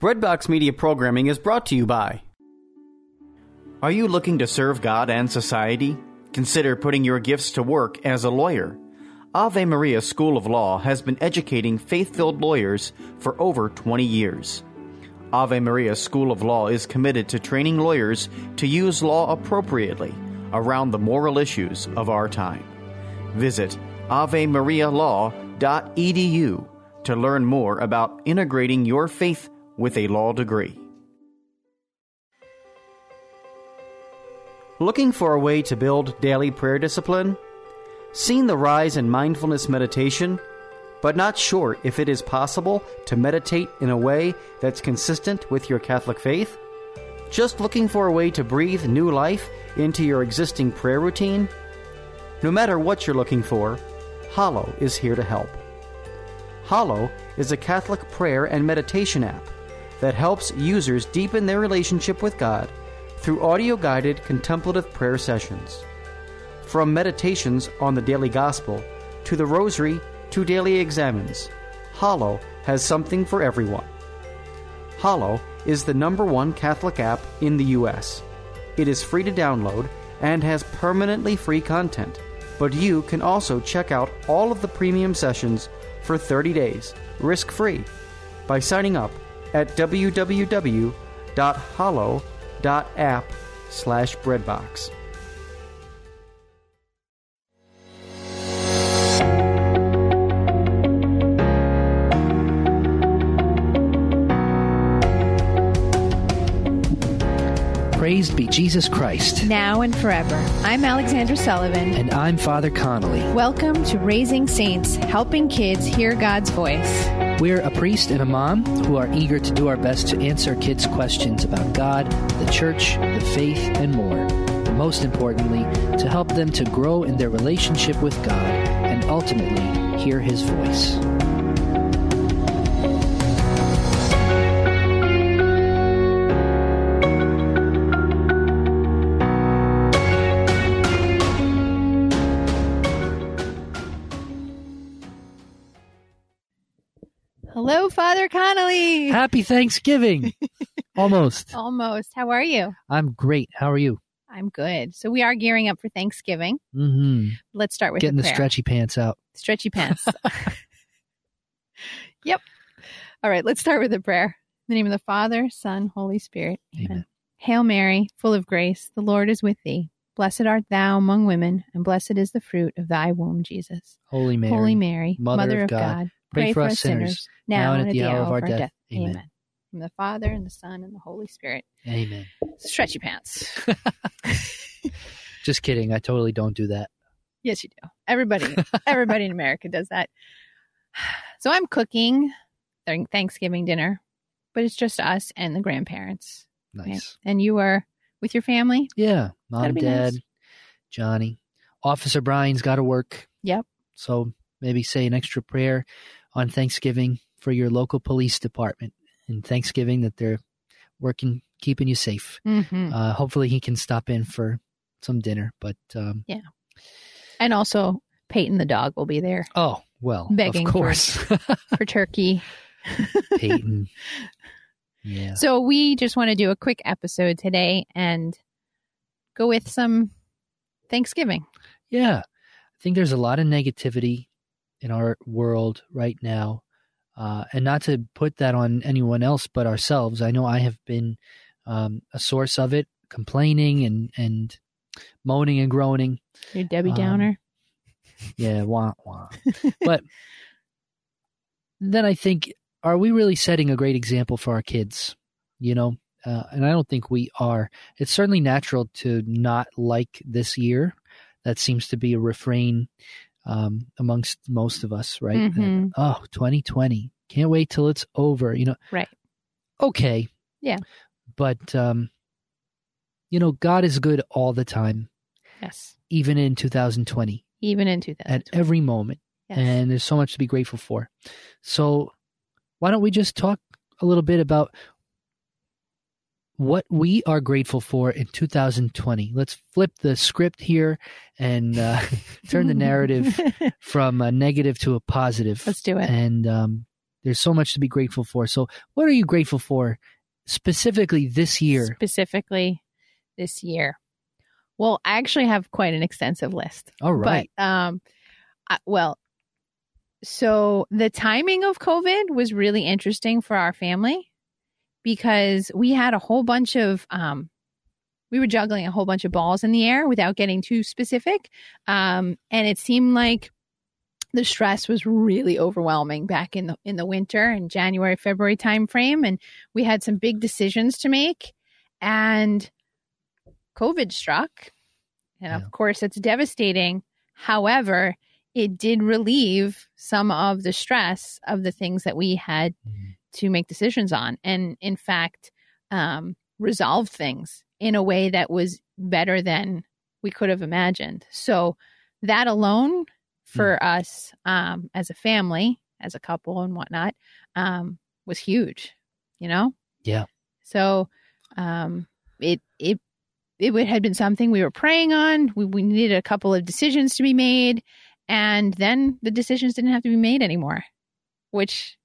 Breadbox Media programming is brought to you by. Are you looking to serve God and society? Consider putting your gifts to work as a lawyer. Ave Maria School of Law has been educating faith filled lawyers for over 20 years. Ave Maria School of Law is committed to training lawyers to use law appropriately around the moral issues of our time. Visit avemarialaw.edu to learn more about integrating your faith with a law degree. Looking for a way to build daily prayer discipline? Seen the rise in mindfulness meditation, but not sure if it is possible to meditate in a way that's consistent with your Catholic faith? Just looking for a way to breathe new life into your existing prayer routine? No matter what you're looking for, Hallow is here to help. Hallow is a Catholic prayer and meditation app that helps users deepen their relationship with God through audio guided contemplative prayer sessions. From meditations on the daily gospel to the rosary to daily examens, Hallow has something for everyone. Hallow is the number one Catholic app in the U.S. It is free to download and has permanently free content, but you can also check out all of the premium sessions for 30 days, risk free, by signing up at www.hallow.app slash breadbox. Praised be Jesus Christ. Now and forever. I'm Alexandra Sullivan. And I'm Father Connolly. Welcome to Raising Saints, helping kids hear God's voice. We're a priest and a mom who are eager to do our best to answer kids' questions about God, the church, the faith, and more. But most importantly, to help them to grow in their relationship with God and ultimately hear His voice. Happy Thanksgiving! Almost. Almost. How are you? I'm great. How are you? I'm good. So we are gearing up for Thanksgiving. Mm-hmm. Let's start with Getting the, the stretchy pants out. stretchy pants. yep. All right. Let's start with a prayer. In the name of the Father, Son, Holy Spirit. Amen. Amen. Hail Mary, full of grace, the Lord is with thee. Blessed art thou among women, and blessed is the fruit of thy womb, Jesus. Holy Mary. Holy Mary, Mother of of God, God, pray for us sinners, now and at the hour of our death. Amen. Amen. From the Father and the Son and the Holy Spirit. Amen. Stretchy pants. Just kidding. I totally don't do that. yes, you do. Everybody, everybody in America does that. So I'm cooking during Thanksgiving dinner, but it's just us and the grandparents. right? Nice. And you are with your family. Yeah. Mom, Dad, nice. Johnny. Officer Brian's got to work. Yep. So maybe say an extra prayer on Thanksgiving for your local police department and Thanksgiving that they're working, keeping you safe. Mm-hmm. Uh, hopefully he can stop in for some dinner. But, um, yeah, And also, Peyton the dog will be there oh, well, Begging of for- course. for turkey. Peyton. Yeah. So we just want to do a quick episode today and go with some Thanksgiving. Yeah. I think there's a lot of negativity in our world right now. Uh, and not to put that on anyone else but ourselves. I know I have been um, a source of it, complaining and, and moaning and groaning. You're Debbie Um, Downer. Yeah, wah, wah. but then I think, are we really setting a great example for our kids? You know, uh, and I don't think we are. It's certainly natural to not like this year. That seems to be a refrain um, amongst most of us, right? Mhm. oh, 2020. Can't wait till it's over. You know, Right. Okay. Yeah. But, um, you know, God is good all the time, Yes. even in 2020, Even in 2000. at every moment yes. and there's so much to be grateful for. So, why don't we just talk a little bit about what we are grateful for in 2020? Let's flip the script here and uh, turn the narrative from a negative to a positive. Let's do it. And um, There's so much to be grateful for. So, what are you grateful for specifically this year? Specifically this year. Well, I actually have quite an extensive list. All right. But, um, I, well, so the timing of COVID was really interesting for our family because we had a whole bunch of, um, we were juggling a whole bunch of balls in the air without getting too specific. Um, and it seemed like the stress was really overwhelming back in the in the winter and January February timeframe and we had some big decisions to make and COVID struck and Yeah. of course it's devastating however it did relieve some of the stress of the things that we had Mhm. To make decisions on and in fact um, resolved things in a way that was better than we could have imagined. So that alone for us um, as a family as a couple and whatnot um, was huge you know? Yeah. so um, it it it would, had been something we were praying on. We, we needed a couple of decisions to be made and then the decisions didn't have to be made anymore which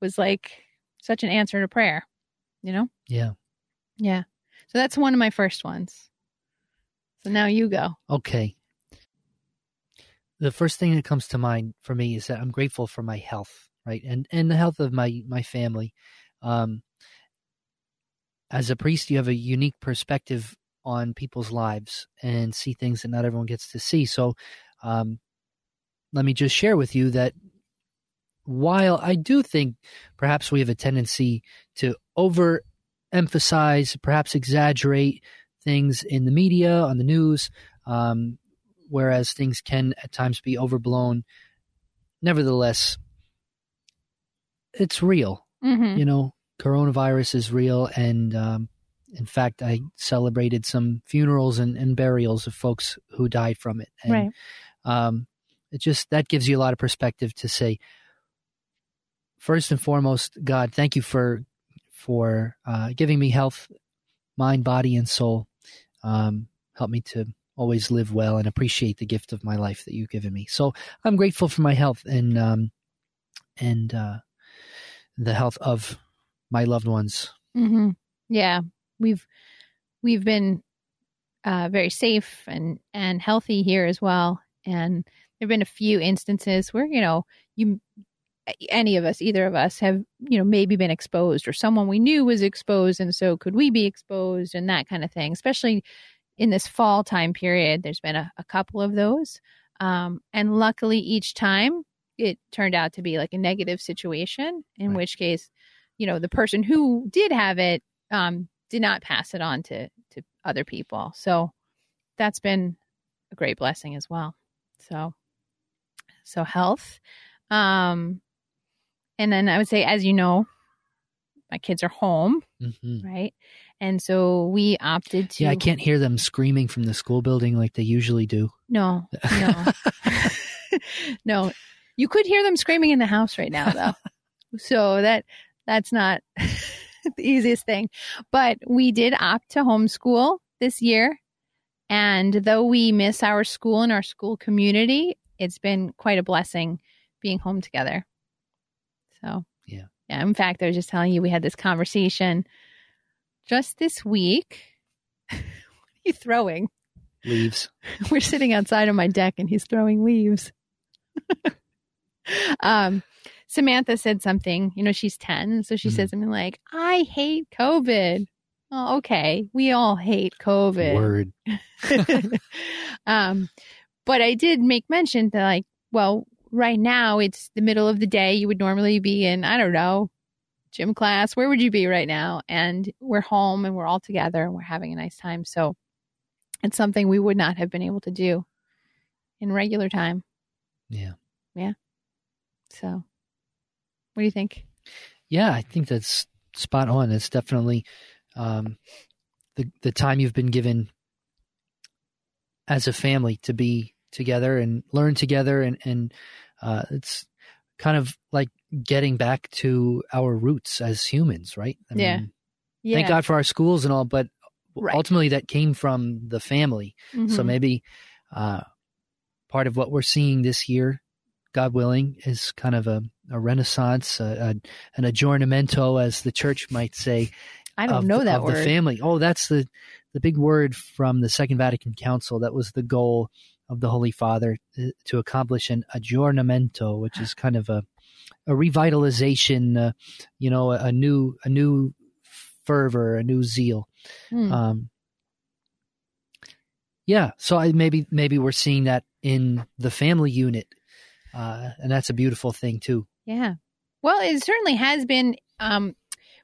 was like such an answer to prayer you know Yeah. yeah so that's one of my first ones so now you go Okay. The first thing that comes to mind for me is that I'm grateful for my health, right? And and the health of my my family. Um as a priest, you have a unique perspective on people's lives and see things that not everyone gets to see. So um let me just share with you that while I do think perhaps we have a tendency to overemphasize, perhaps exaggerate things in the media, on the news, um, whereas things can at times be overblown. Nevertheless, it's real. mm-hmm. You know, coronavirus is real. And um, in fact, I celebrated some funerals and, and burials of folks who died from it. And right um, it just that gives you a lot of perspective to say first and foremost god thank you for for uh, giving me health mind body and soul. Um, help me to always live well and appreciate the gift of my life that you've given me. So i'm grateful for my health and um, and uh, the health of my loved ones. Hmm Yeah, we've we've been uh, very safe and and healthy here as well. And there've been a few instances where you know you any of us, either of us, have you know maybe been exposed or someone we knew was exposed, and so could we be exposed and that kind of thing. Especially in this fall time period, there's been a, a couple of those, um, and luckily each time it turned out to be like a negative situation. In Right. which case, you know, the person who did have it um, did not pass it on to to other people. So that's been a great blessing as well. So so health. Um and then I would say as you know, my kids are home, hmm right? And so we opted to yeah i can't hear them screaming from the school building like they usually do No. No. no. You could hear them screaming in the house right now though. so that that's not the easiest thing. But we did opt to homeschool this year. And though we miss our school and our school community, it's been quite a blessing being home together. So, Yeah. Yeah. In fact, I was just telling you, we had this conversation just this week. what are you throwing? leaves We're sitting outside on my deck and he's throwing leaves. um, Samantha said something, you know, she's 10. So she Mhm. said something like, I hate COVID. Oh, okay. We all hate COVID. word um, but I did make mention that, like, well, right now it's the middle of the day. You would normally be in, I don't know, gym class. Where would you be right now? And we're home and we're all together and we're having a nice time. So it's something we would not have been able to do in regular time. yeah Yeah. So what do you think? Yeah, I think that's spot on. It's definitely um, the the time you've been given as a family to be together and learn together, and and uh, it's kind of like getting back to our roots as humans, right? I Yeah. mean, Yeah. thank God for our schools and all, but Right. ultimately that came from the family. So Mhm. maybe uh, part of what we're seeing this year, God willing, is kind of a a renaissance, a, a, an aggiornamento, as the church might say. I don't of, know that of word. the family. Oh, that's the the big word from the Second Vatican Council. That was the goal of the Holy Father uh, to accomplish an aggiornamento, which is kind of a a revitalization, uh, you know, a, a new a new fervor, a new zeal. Hmm. Um, yeah, so I maybe maybe we're seeing that in the family unit, uh, and that's a beautiful thing too. Yeah. Well, it certainly has been. Um,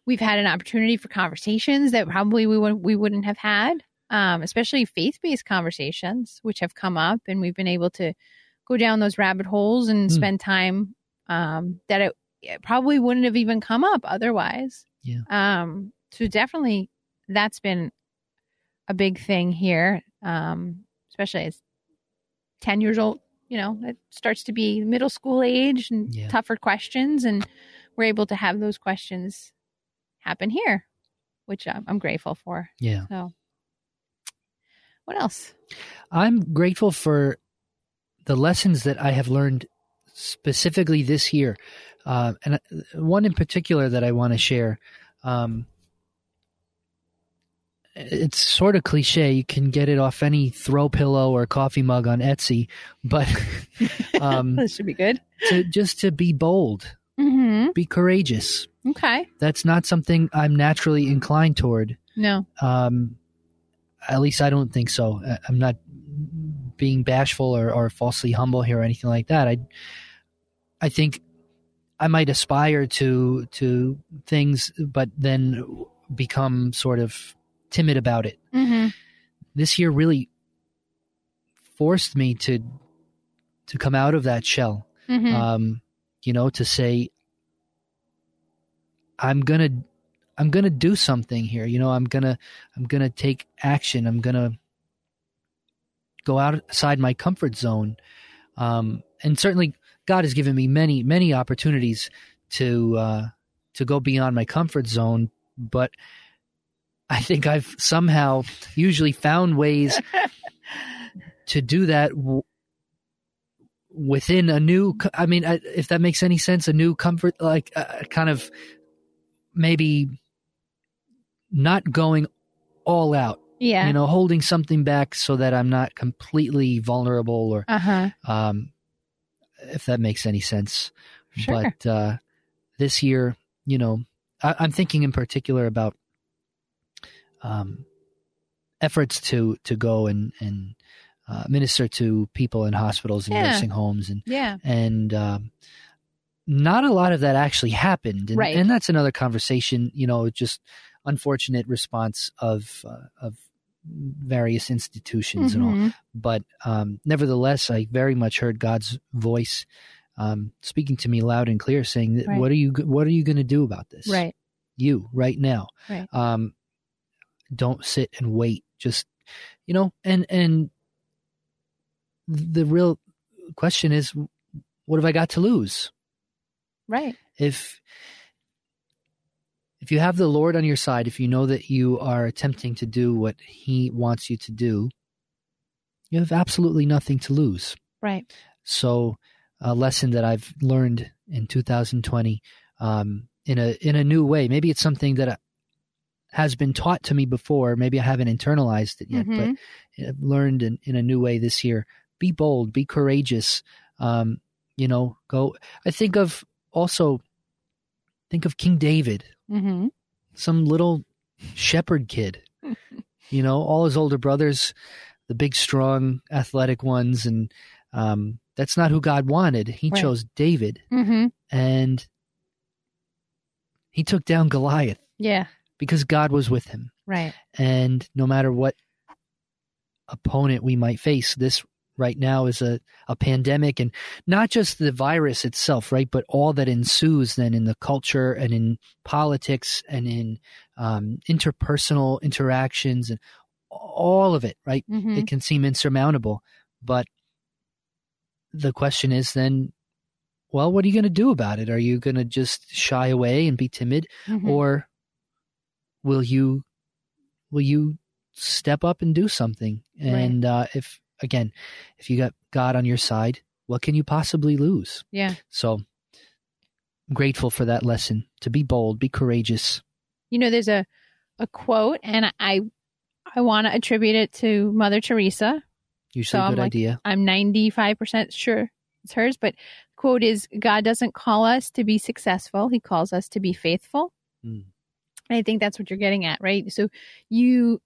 we've had an opportunity for conversations that probably we would we wouldn't have had, um, especially faith based conversations, which have come up, and we've been able to go down those rabbit holes and Hmm. spend time um, that it, it probably wouldn't have even come up otherwise. Yeah. Um. So definitely, that's been a big thing here, um, especially as ten years old. You know, it starts to be middle school age and Yeah. tougher questions, and we're able to have those questions happen here, which I'm, I'm grateful for. Yeah, So, what else? I'm grateful for the lessons that I have learned specifically this year, uh, and uh, one in particular that I want to share. Um, it's sort of cliche. You can get it off any throw pillow or coffee mug on Etsy, but um, this should be good. to just to be bold, Mm-hmm. be courageous. Okay. That's not something I'm naturally inclined toward. No. Um, at least I don't think so. I- I'm not being bashful or, or falsely humble here or anything like that. I, I think I might aspire to to things, but then become sort of timid about it. Mm-hmm. This year really forced me to to come out of that shell. Mm-hmm. Um, you know, to say I'm gonna I'm gonna do something here. You know, I'm gonna I'm gonna take action. I'm gonna go outside my comfort zone. Um, and certainly God has given me many, many opportunities to uh, to go beyond my comfort zone, but I think I've somehow usually found ways to do that w- within a new. I mean, I- if that makes any sense, a new comfort, like uh, kind of maybe not going all out. yeah. You know, holding something back so that I'm not completely vulnerable, or uh huh. um, if that makes any sense. Sure. But uh, this year, you know, I, I'm thinking in particular about um, efforts to to go and and uh, minister to people in hospitals and Yeah. nursing homes, and yeah. and um, not a lot of that actually happened, and, Right. and that's another conversation. You know, just unfortunate response of uh, of various institutions and all Mhm. but um, nevertheless, I very much heard God's voice um, speaking to me loud and clear, saying, that, Right. "What are you? What are you going to do about this? Right. You right now. Right. Um, don't sit and wait. Just you know, and and the real question is, what have I got to lose? Right. If if you have the Lord on your side, if you know that you are attempting to do what He wants you to do, you have absolutely nothing to lose. Right. So, a lesson that I've learned in 2020 um, in a in a new way. Maybe it's something that uh, has been taught to me before. Maybe I haven't internalized it yet, Mhm. but I've learned in, in a new way this year. Be bold. Be courageous. Um, you know, go. I think of also think of King David Mm-hmm. some little shepherd kid. you know, all his older brothers, the big, strong, athletic ones, and um, that's not who God wanted. He Right. chose David, Mm-hmm. and he took down Goliath Yeah. because God was with him. Right. And no matter what opponent we might face, this right now is a, a pandemic and not just the virus itself, right? But all that ensues then in the culture and in politics and in um, interpersonal interactions and all of it, right? Mm-hmm. It can seem insurmountable. But the question is then, well, what are you going to do about it? Are you going to just shy away and be timid? Mhm. or will you will you step up and do something and uh, if again if you got god on your side what can you possibly lose yeah. so I'm grateful for that lesson to be bold, be courageous. You know, there's a a quote, and I I want to attribute it to Mother Teresa. Usually So a I'm good like- idea. I'm 95% sure it's hers, but quote is God doesn't call us to be successful, he calls us to be faithful. Mm. I think that's what you're getting at, right? So you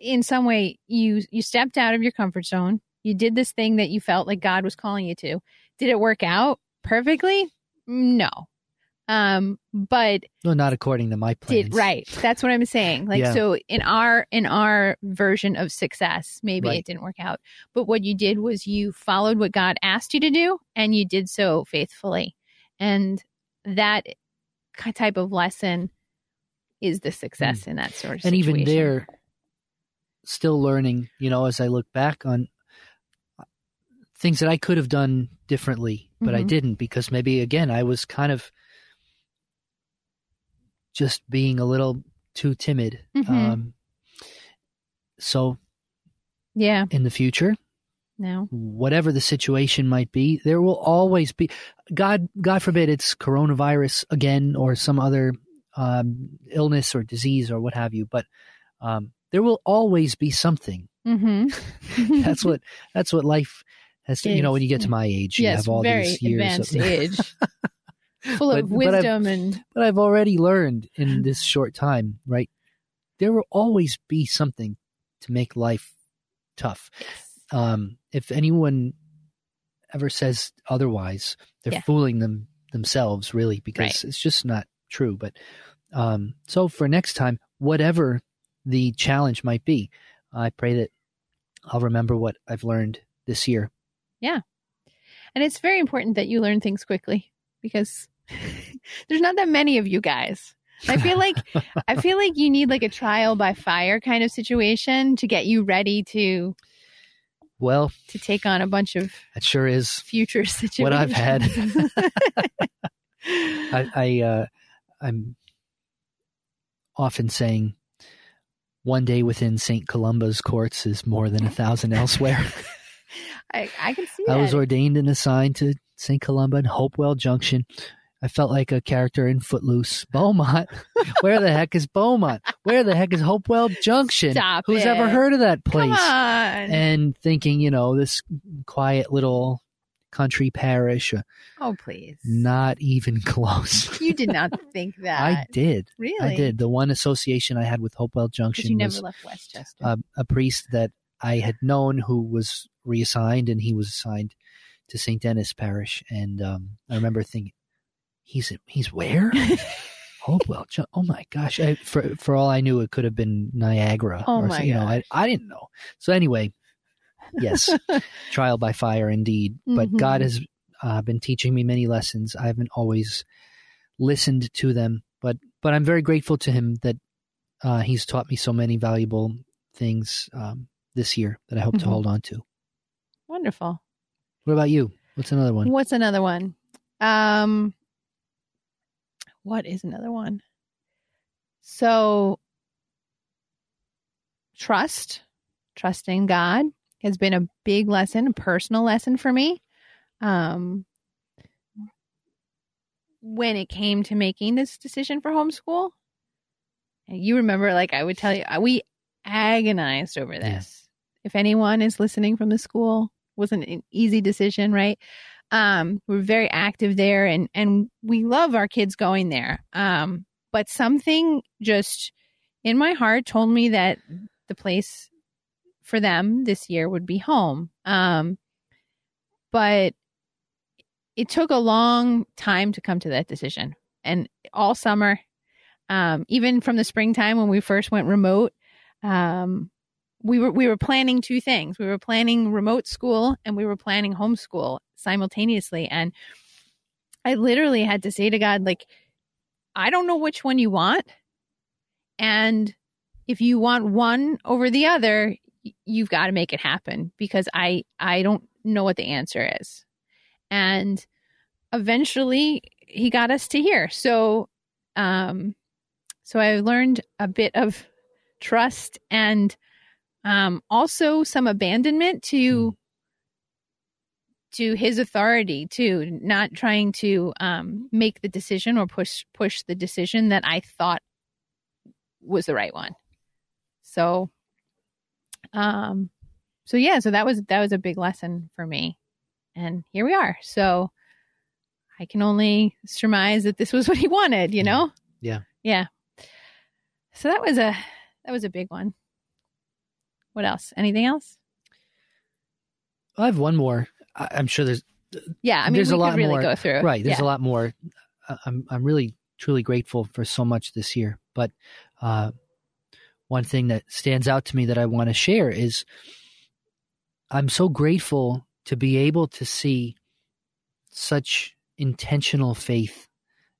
in some way you you stepped out of your comfort zone. You did this thing that you felt like God was calling you to. Did it work out perfectly? No. Um but No, not according to my plans. did right that's what i'm saying like Yeah. so in our in our version of success maybe Right. it didn't work out but what you did was you followed what god asked you to do and you did so faithfully and that type of lesson is the success in that sort of and even there still learning you know as i look back on things that i could have done differently but i Mhm. didn't because maybe again i was kind of just being a little too timid Mhm. um so yeah in the future no whatever the situation might be there will always be god god forbid it's coronavirus again or some other um, illness or disease or what have you but um, there will always be something mm-hmm. that's what that's what life has to, you know when you get to my age you have all very these years advanced of, age full of But- but wisdom and but i've already learned in this short time right there will always be something to make life tough um, if anyone ever says otherwise, they're Yeah. fooling them themselves, really, because Right. it's just not true. But um, so for next time, whatever the challenge might be, I pray that I'll remember what I've learned this year. Yeah. And it's very important that you learn things quickly because there's not that many of you guys. I feel like I feel like you need like a trial by fire kind of situation to get you ready to Well, to take on a bunch of that sure is future situations. what I've had. I, I uh, I'm often saying one day within St. Columba's courts is more than a thousand elsewhere. I, I can see I that. was ordained and assigned to St. Columba and Hopewell Junction. I felt like a character in Footloose. Bomont. Where the heck is Bomont? Where the heck is Hopewell Junction? Stop Who's it. ever heard of that place? And thinking, you know, this quiet little country parish, uh, oh please. not even close. You did not think that. I did. Really? I did. The one association I had with Hopewell Junction you was never left Westchester. a, a priest that I had known who was reassigned, and he was assigned to St. Denis Parish. And um, I remember thinking, he's he's where? Hopewell. Oh my gosh! I, for for all I knew, it could have been Niagara. Oh or my You know, I I didn't know. So anyway, yes, trial by fire indeed. But Mhm. God has uh, been teaching me many lessons. I haven't always listened to them, but but I'm very grateful to Him that uh, He's taught me so many valuable things um, this year that I hope to Mhm. hold on to. Wonderful. What about you? What's another one? What's another one? Um, what is another one? So, trust, trusting God has been a big lesson, a personal lesson for me. Um, when it came to making this decision for homeschool, you remember, like I would tell you, we agonized over Yeah. this. If anyone is listening from the school, wasn't an easy decision, right? um we're very active there and and we love our kids going there um but something just in my heart told me that the place for them this year would be home um but it took a long time to come to that decision and all summer um even from the springtime when we first went remote um we were we were planning two things. We were planning remote school and we were planning homeschool simultaneously. And I literally had to say to God, like, I don't know which one you want. And if you want one over the other, you've got to make it happen because I I don't know what the answer is. And eventually he got us to here. So um so I learned a bit of trust and um, also some abandonment to to his authority too, not trying to um, make the decision or push push the decision that I thought was the right one. So, um, so yeah, so that was that was a big lesson for me, and here we are. So, I can only surmise that this was what he wanted. You know? Yeah. Yeah. So that was a that was a big one. What else? Anything else? I have one more. I, I'm sure there's Yeah, I mean, There's a lot really more. go through. right. There's yeah. a lot more. I'm I'm really truly grateful for so much this year. But uh, one thing that stands out to me that I want to share is I'm so grateful to be able to see such intentional faith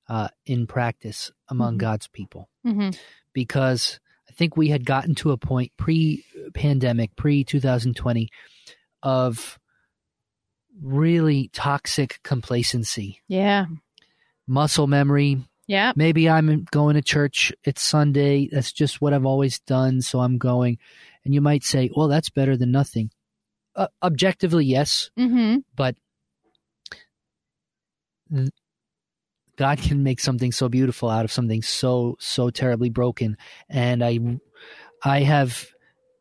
uh, in practice among Mhm. God's people Mhm. because I think we had gotten to a point pre pandemic, pre 2020 of really toxic complacency, Yeah. muscle memory. Yeah. Maybe I'm going to church. It's Sunday. That's just what I've always done. So I'm going. And you might say, well, that's better than nothing. Uh, objectively, yes. Mm-hmm. God can make something so beautiful out of something so so terribly broken and I I have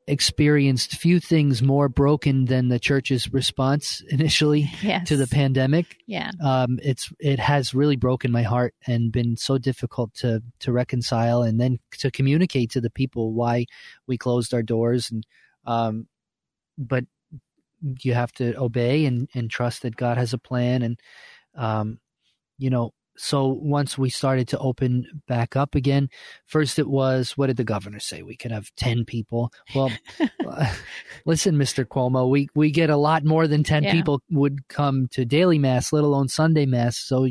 experienced few things more broken than the church's response initially Yes. to the pandemic Yeah. um it's it has really broken my heart and been so difficult to to reconcile and then to communicate to the people why we closed our doors and um but you have to obey and and trust that God has a plan and um you know so once we started to open back up again first it was what did the governor say we could have 10 people well listen mr cuomo we we get a lot more than 10 Yeah. people would come to daily mass let alone sunday mass so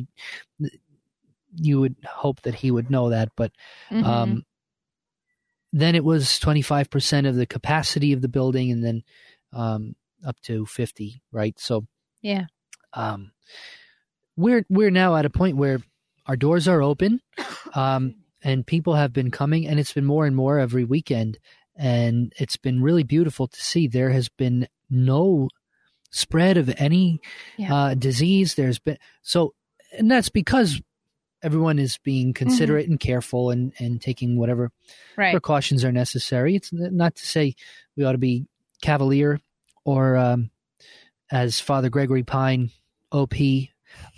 you would hope that he would know that but Mhm. um, then it was 25% of the capacity of the building and then um, up to 50 right so yeah. um, we're we're now at a point where our doors are open um, and people have been coming and it's been more and more every weekend and it's been really beautiful to see there has been no spread of any Yeah. uh, disease there's been so and that's because everyone is being considerate and careful and and taking whatever Right. precautions are necessary. It's not to say we ought to be cavalier or, um, as Father Gregory Pine, OP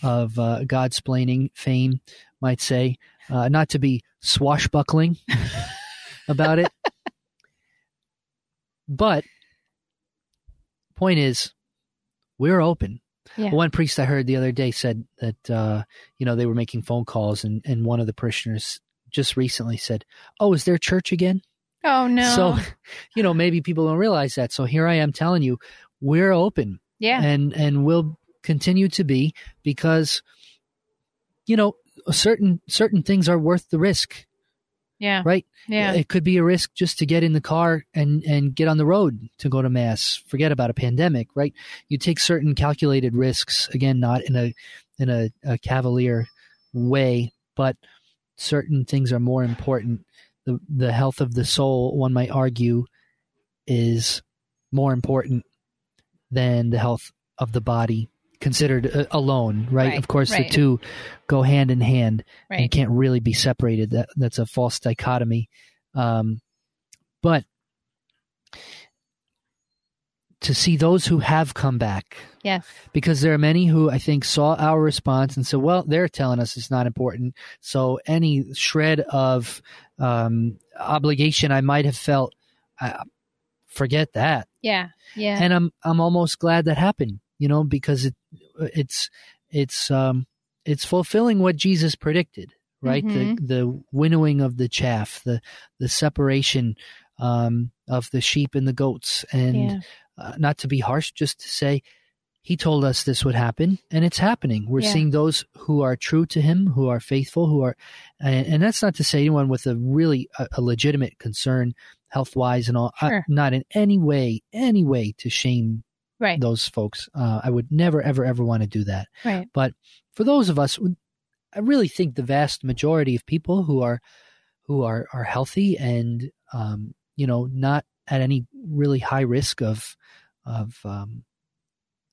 of uh, Godsplaining fame, might say, uh, not to be swashbuckling about it. But point is, we're open. Yeah. One priest I heard the other day said that uh, you know they were making phone calls, and and one of the parishioners just recently said, "Oh, is there church again?" Oh no. So, you know, maybe people don't realize that. So here I am telling you, we're open, yeah. and and we'll continue to be because, you know, certain certain things are worth the risk, yeah. right? Yeah. It could be a risk just to get in the car and and get on the road to go to mass. Forget about a pandemic, right? You take certain calculated risks again, not in a in a, a cavalier way, but certain things are more important. The the health of the soul, one might argue, is more important than the health of the body considered uh, alone, right? Right, Of course, right. the two go hand in hand and can't really be separated. That that's a false dichotomy. Um, but to see those who have come back, Yes. because there are many who I think saw our response and said, "Well, they're telling us it's not important." So any shred of um, obligation I might have felt, I, forget that Yeah. Yeah. and I'm I'm almost glad that happened, you know, because it it's it's um it's fulfilling what Jesus predicted, right? Mhm. The the winnowing of the chaff, the the separation um of the sheep and the goats, and yeah. uh, not to be harsh, just to say he told us this would happen, and it's happening. We're Yeah. seeing those who are true to him, who are faithful, who are, and, and that's not to say anyone with a really a, a legitimate concern, health wise and all. I- not in any way, any way to shame Right. those folks. Uh, I would never, ever, ever want to do that. Right. But for those of us, I really think the vast majority of people who are who are are healthy and um, you know not at any really high risk of of um,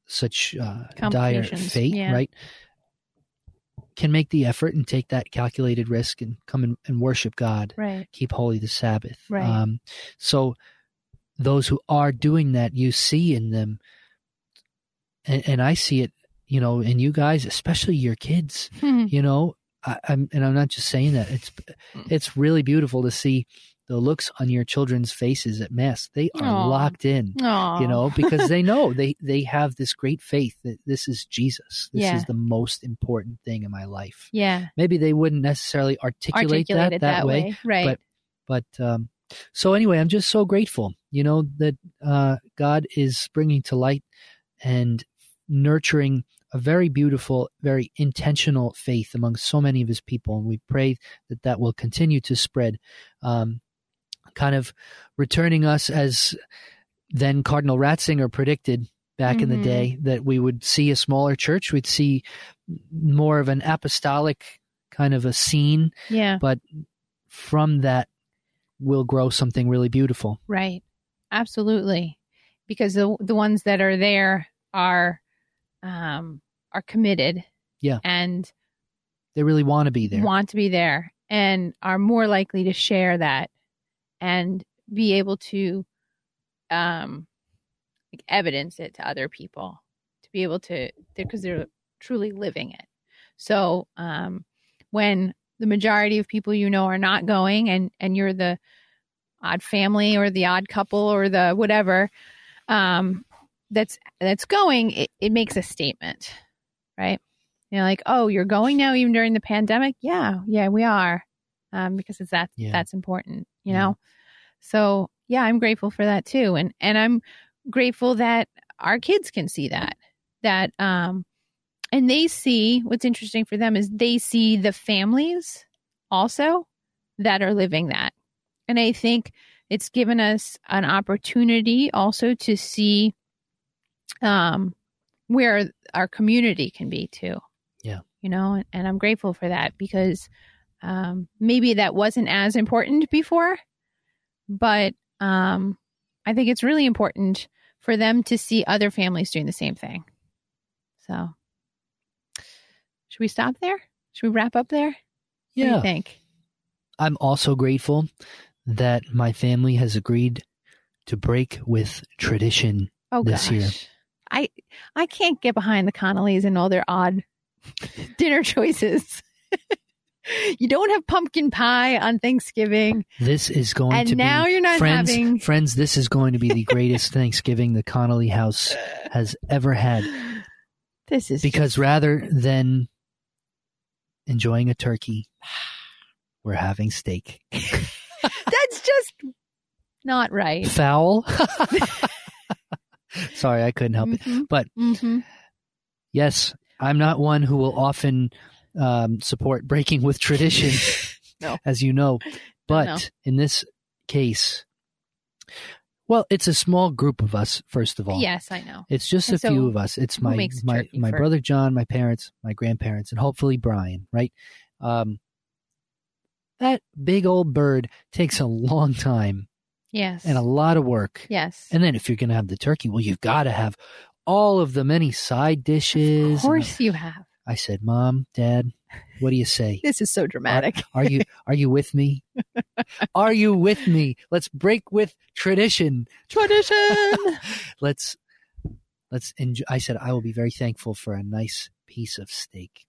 such uh, dire fate, yeah. right? Can make the effort and take that calculated risk and come and, and worship God, Right. keep holy the Sabbath. Right. Um, so those who are doing that, you see in them, and, and I see it, you know, in you guys, especially your kids. You know, I, I'm and I'm not just saying that. It's it's really beautiful to see the looks on your children's faces at mass. They are Aw. locked in Aw. you know because they know they they have this great faith that this is jesus this Yeah. is the most important thing in my life Yeah. maybe they wouldn't necessarily articulate, Articulate that it that, way, Right. But, but um so anyway i'm just so grateful you know that uh god is bringing to light and nurturing a very beautiful very intentional faith among so many of his people and we pray that that will continue to spread um kind of returning us as then Cardinal Ratzinger predicted back in the Mhm. day that we would see a smaller church, we'd see more of an apostolic kind of a scene, yeah. but from that will grow something really beautiful. Right. Absolutely. Because the the ones that are there are um are committed. Yeah. And They really want to be there. want to be there and are more likely to share that and be able to um like evidence it to other people to be able to because they're truly living it so um when the majority of people you know are not going and and you're the odd family or the odd couple or the whatever um that's that's going it, it makes a statement right you know like oh you're going now even during the pandemic yeah yeah we are um because it's that Yeah. that's important you Yeah. know so yeah i'm grateful for that too and and i'm grateful that our kids can see that that um and they see what's interesting for them is they see the families also that are living that and i think it's given us an opportunity also to see um where our community can be too Yeah. you know and, and i'm grateful for that because um maybe that wasn't as important before but um i think it's really important for them to see other families doing the same thing so should we stop there should we wrap up there what do yeah. you think I'm also grateful that my family has agreed to break with tradition. oh This gosh year. I i can't get behind the connollys and all their odd dinner choices you don't have pumpkin pie on thanksgiving This is going and to now be you're not friends, having friends, this is going to be the greatest Thanksgiving the Connolly house has ever had. this is Because rather than enjoying a turkey, we're having steak. that's just not right Foul. Sorry, I couldn't help it. Mhm. But- Mhm. Yes, I'm not one who will often um, support breaking with tradition, No. as you know. But no. in this case, well, it's a small group of us. First of all, yes i know It's just And a few of us. It's my my my for- brother John, my parents, my grandparents, and hopefully Brian. Right? Um, that big old bird takes a long time yes and a lot of work. yes And then if you're going to have the turkey, well, you've got to have all of the many side dishes. of course you have I said, "Mom, Dad, what do you say? this is so dramatic Are you are you with me? are you with me? Let's break with tradition. tradition Let's let's enjoy. I said I will be very thankful for a nice piece of steak.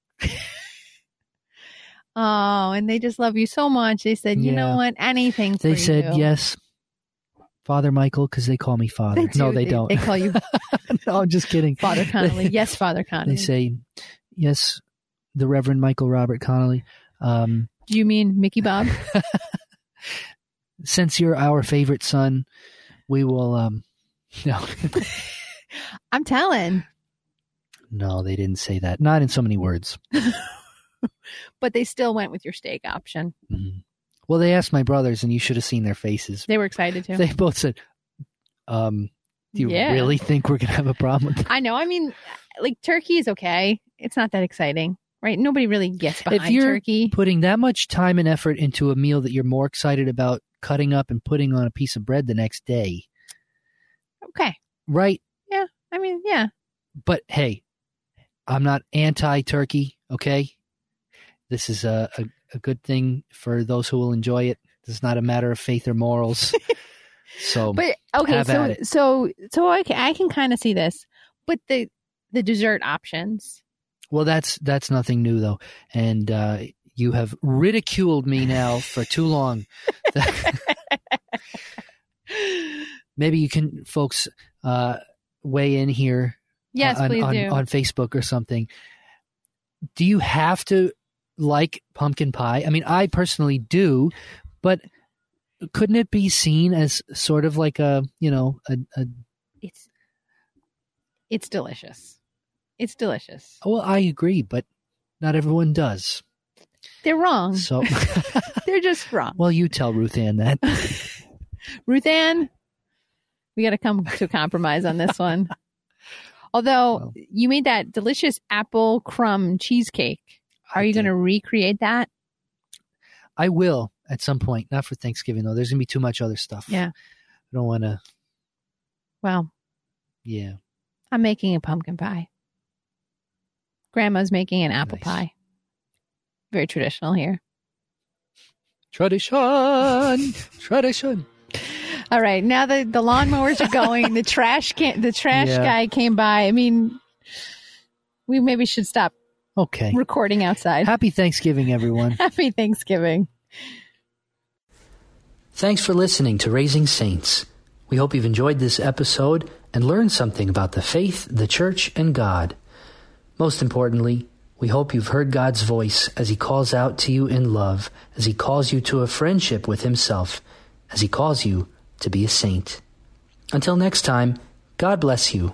oh and they just love you so much they said you Yeah. know what anything for They said you. yes, Father Michael, because they call me Father. They no, they, They- don't. they call you no, I'm just kidding. father connolly yes father connolly They say yes, the Reverend Michael Robert Connolly. Um, do you mean mickey bob since you're our favorite son, we will. Um, no, i'm telling no, they didn't say that. Not in so many words. but they still went with your steak option Mhm. Well, they asked my brothers, and you should have seen their faces. they were excited too They both said, um, "Do you Yeah. really think we're gonna have a problem with that?" i know i mean like turkey is okay it's not that exciting right nobody really gets behind you're- turkey Putting that much time and effort into a meal that you're more excited about cutting up and putting on a piece of bread the next day, okay right? Yeah. I mean yeah but hey, I'm not anti-turkey. Okay, this is a, a, a good thing for those who will enjoy it. This is not a matter of faith or morals. so, But okay, so so so I can, I can kind of see this, but the the dessert options. well, that's that's nothing new though, and uh, you have ridiculed me now for too long. Maybe you can, folks, uh, weigh in here Yes, on, please on, do. on Facebook or something. Do you have to like pumpkin pie? I mean, I personally do, but couldn't it be seen as sort of like a you know a, a it's it's delicious. It's delicious. well, I agree, but not everyone does. They're wrong. So, They're just wrong. well, you tell Ruth Ann that. Ruth Ann, we got to come to a compromise on this one. Although Well. you made that delicious apple crumb cheesecake. Are I you going to recreate that? I will at some point, not for Thanksgiving though. There's gonna be too much other stuff. Yeah. I don't want to. Well, Yeah, I'm making a pumpkin pie. Grandma's making an apple Nice. pie. Very traditional here. tradition, tradition. All right, now the the lawnmowers are going. the trash can the trash Yeah. guy came by. I mean, we maybe should stop Okay. recording outside. Happy Thanksgiving, everyone. Happy Thanksgiving. Thanks for listening to Raising Saints. We hope you've enjoyed this episode and learned something about the faith, the church, and God. Most importantly, we hope you've heard God's voice as He calls out to you in love, as He calls you to a friendship with Himself, as He calls you to be a saint. Until next time, God bless you.